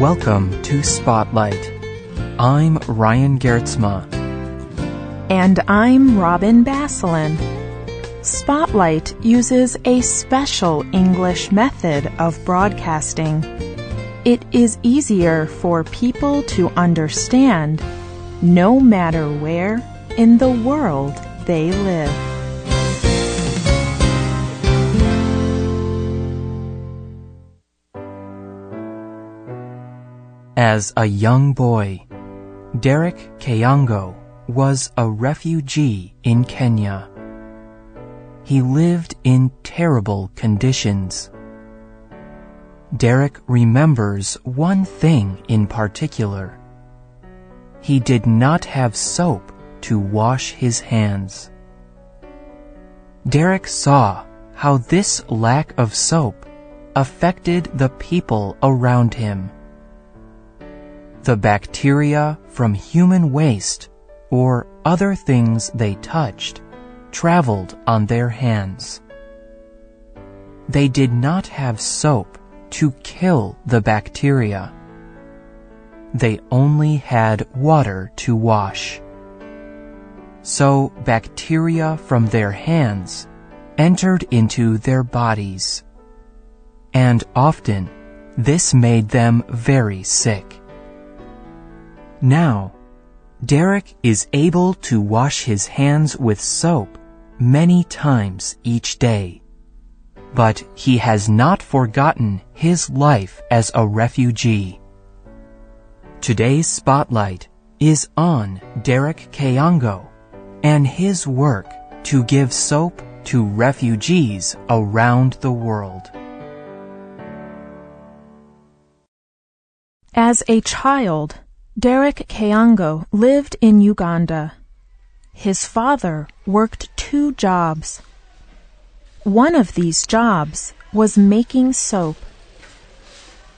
Welcome to Spotlight. I'm Ryan Geertsma. And I'm Robin Basselin. Spotlight uses a special English method of broadcasting. It is easier for people to understand no matter where in the world they live. As a young boy, Derek Kayongo was a refugee in Kenya. He lived in terrible conditions. Derek remembers one thing in particular. He did not have soap to wash his hands. Derek saw how this lack of soap affected the people around him. The bacteria from human waste or other things they touched traveled on their hands. They did not have soap to kill the bacteria. They only had water to wash. So bacteria from their hands entered into their bodies. And often, this made them very sick. Now, Derek is able to wash his hands with soap many times each day. But he has not forgotten his life as a refugee. Today's spotlight is on Derek Kayongo and his work to give soap to refugees around the world. As a child, Derek Kayongo lived in Uganda. His father worked two jobs. One of these jobs was making soap.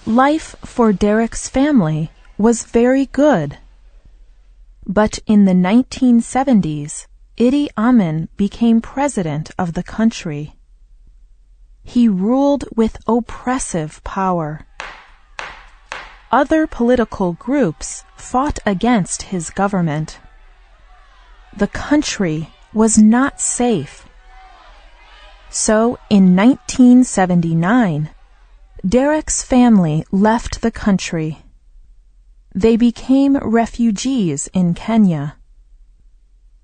Life for Derek's family was very good. But in the 1970s, Idi Amin became president of the country. He ruled with oppressive power. Other political groups fought against his government. The country was not safe. So in 1979, Derek's family left the country. They became refugees in Kenya.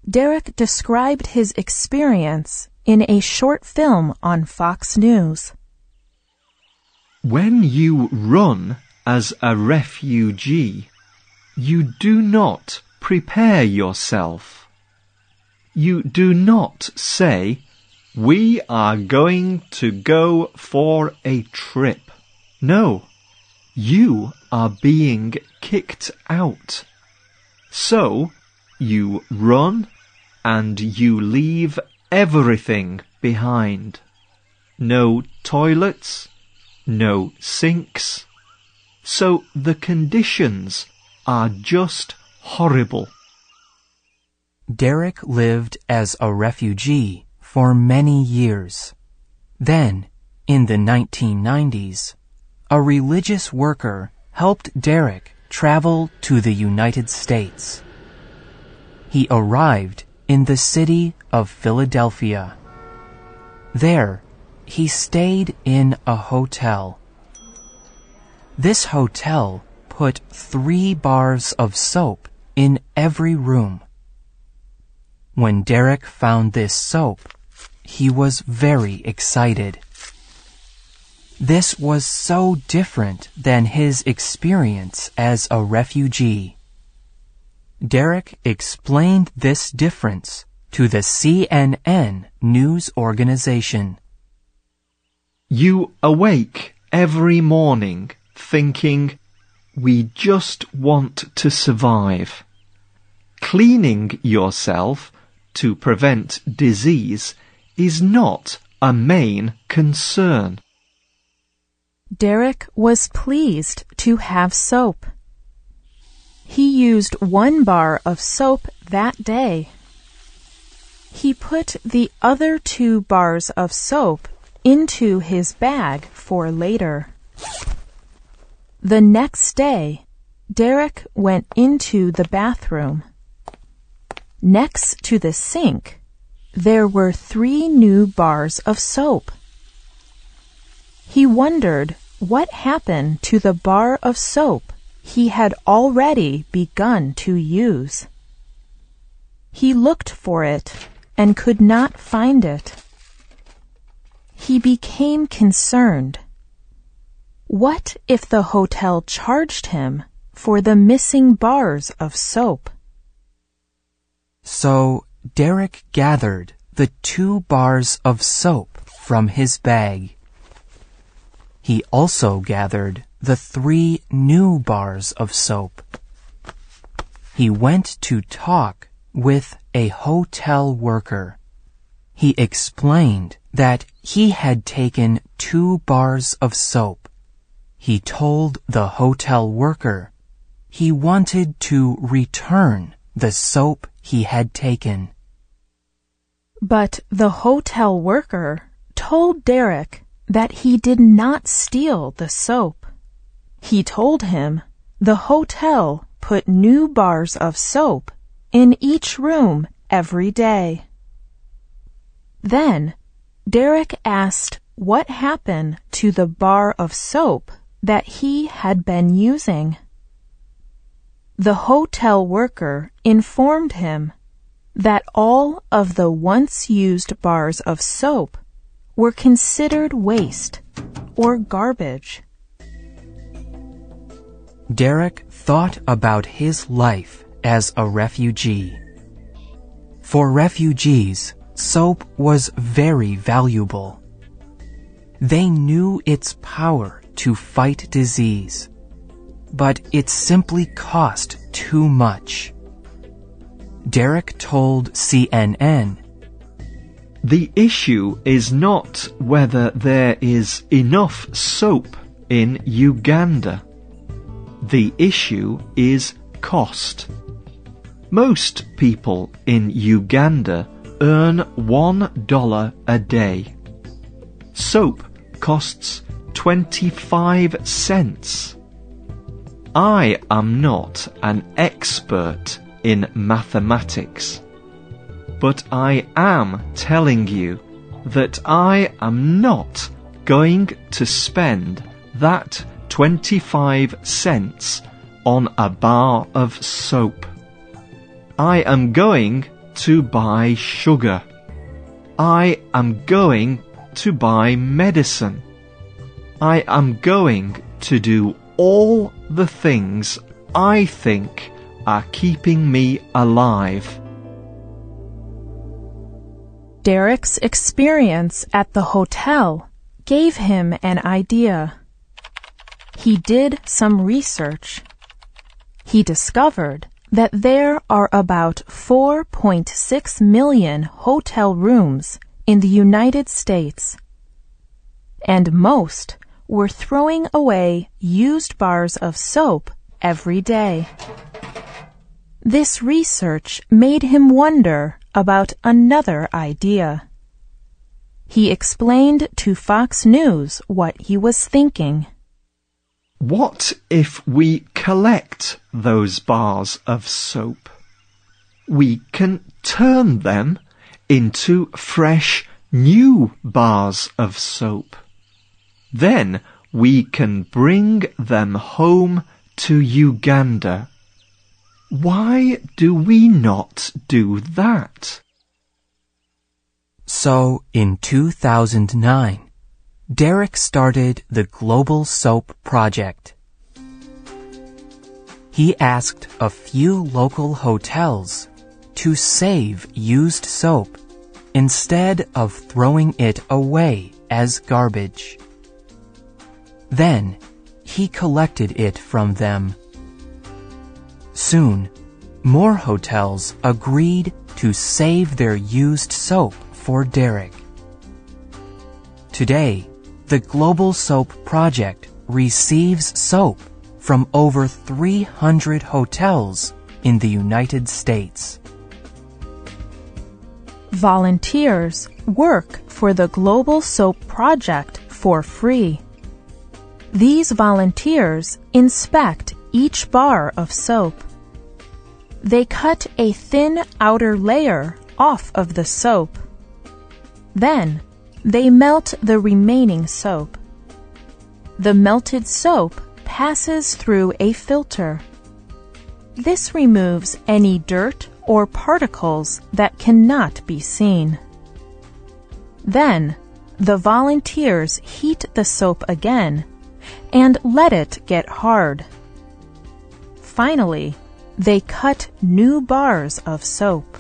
Derek described his experience in a short film on Fox News. When you run as a refugee, you do not prepare yourself. You do not say, we are going to go for a trip. No, you are being kicked out. So, you run and you leave everything behind. No toilets, no sinks. So the conditions are just horrible. Derek lived as a refugee for many years. Then, in the 1990s, a religious worker helped Derek travel to the United States. He arrived in the city of Philadelphia. There, he stayed in a hotel. This hotel put three bars of soap in every room. When Derek found this soap, he was very excited. This was so different than his experience as a refugee. Derek explained this difference to the CNN news organization. You awake every morning thinking, we just want to survive. Cleaning yourself to prevent disease is not a main concern. Derek was pleased to have soap. He used one bar of soap that day. He put the other two bars of soap into his bag for later. The next day, Derek went into the bathroom. Next to the sink, there were three new bars of soap. He wondered what happened to the bar of soap he had already begun to use. He looked for it and could not find it. He became concerned. What if the hotel charged him for the missing bars of soap? So Derek gathered the two bars of soap from his bag. He also gathered the three new bars of soap. He went to talk with a hotel worker. He explained that he had taken two bars of soap. He told the hotel worker he wanted to return the soap he had taken. But the hotel worker told Derek that he did not steal the soap. He told him the hotel put new bars of soap in each room every day. Then Derek asked what happened to the bar of soap that he had been using. The hotel worker informed him that all of the once used bars of soap were considered waste or garbage. Derek thought about his life as a refugee. For refugees, soap was very valuable. They knew its power to fight disease, but it simply cost too much. Derek told CNN The issue is not whether there is enough soap in Uganda. The issue is cost. Most people in Uganda earn one dollar a day. Soap costs 25 cents. I am not an expert in mathematics, but I am telling you that I am not going to spend that 25 cents on a bar of soap. I am going to buy sugar. I am going to buy medicine. I am going to do all the things I think are keeping me alive. Derek's experience at the hotel gave him an idea. He did some research. He discovered that there are about 4.6 million hotel rooms in the United States. And most were throwing away used bars of soap every day. This research made him wonder about another idea. He explained to Fox News what he was thinking. What if we collect those bars of soap? We can turn them into fresh new bars of soap. Then we can bring them home to Uganda. Why do we not do that? So in 2009, Derek started the Global Soap Project. He asked a few local hotels to save used soap instead of throwing it away as garbage. Then he collected it from them. Soon, more hotels agreed to save their used soap for Derek. Today, the Global Soap Project receives soap from over 300 hotels in the United States. Volunteers work for the Global Soap Project for free. These volunteers inspect each bar of soap. They cut a thin outer layer off of the soap. Then, they melt the remaining soap. The melted soap passes through a filter. This removes any dirt or particles that cannot be seen. Then, the volunteers heat the soap again and let it get hard. Finally, they cut new bars of soap.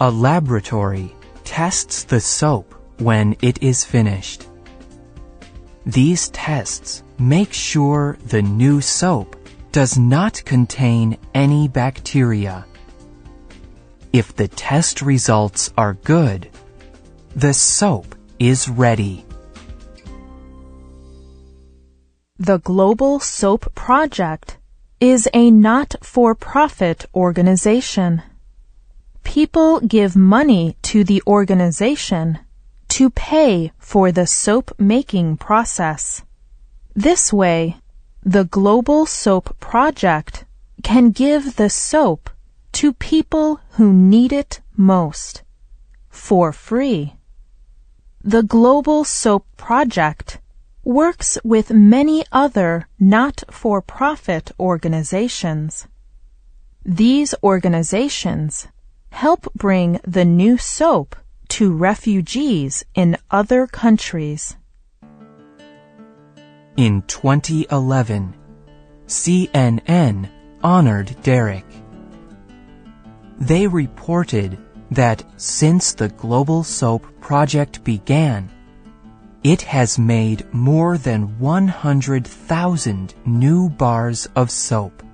A laboratory tests the soap when it is finished. These tests make sure the new soap does not contain any bacteria. If the test results are good, the soap is ready. The Global Soap Project is a not-for-profit organization. People give money to the organization to pay for the soap making process. This way, the Global Soap Project can give the soap to people who need it most for free. The Global Soap Project works with many other not-for-profit organizations. These organizations help bring the new soap to refugees in other countries. In 2011, CNN honored Derek. They reported that since the Global Soap Project began, it has made more than 100,000 new bars of soap.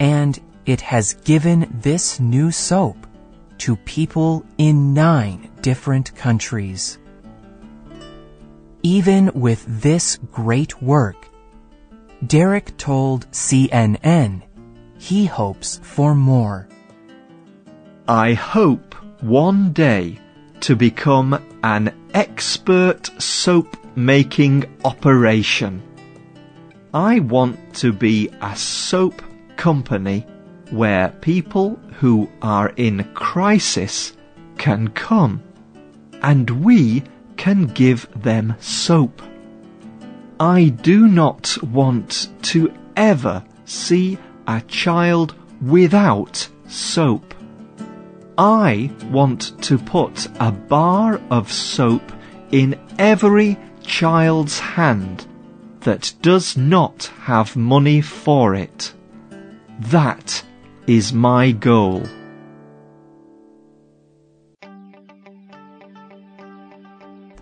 And it has given this new soap to people in nine different countries. Even with this great work, Derek told CNN he hopes for more. I hope one day to become an expert soap making operation. I want to be a soap company where people who are in crisis can come and we can give them soap. I do not want to ever see a child without soap. I want to put a bar of soap in every child's hand that does not have money for it. That is my goal.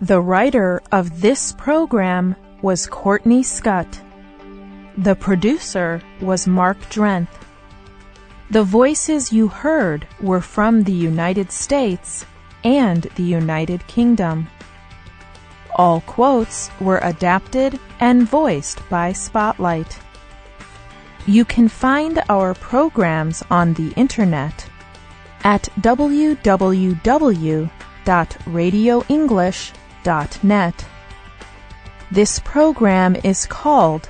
The writer of this program was Courtney Scott. The producer was Mark Drenth. The voices you heard were from the United States and the United Kingdom. All quotes were adapted and voiced by Spotlight. You can find our programs on the internet at www.radioenglish.net. This program is called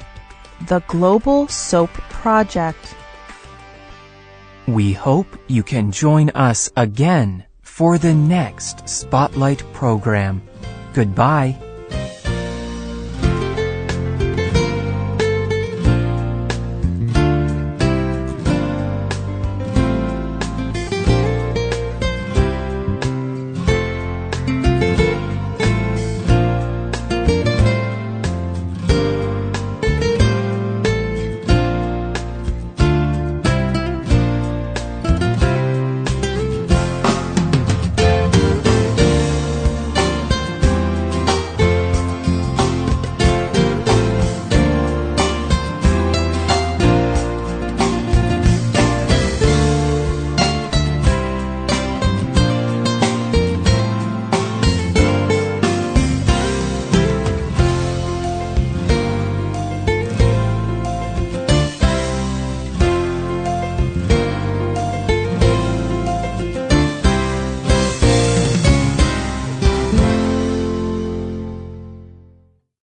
the Global Soap Project. We hope you can join us again for the next Spotlight program. Goodbye.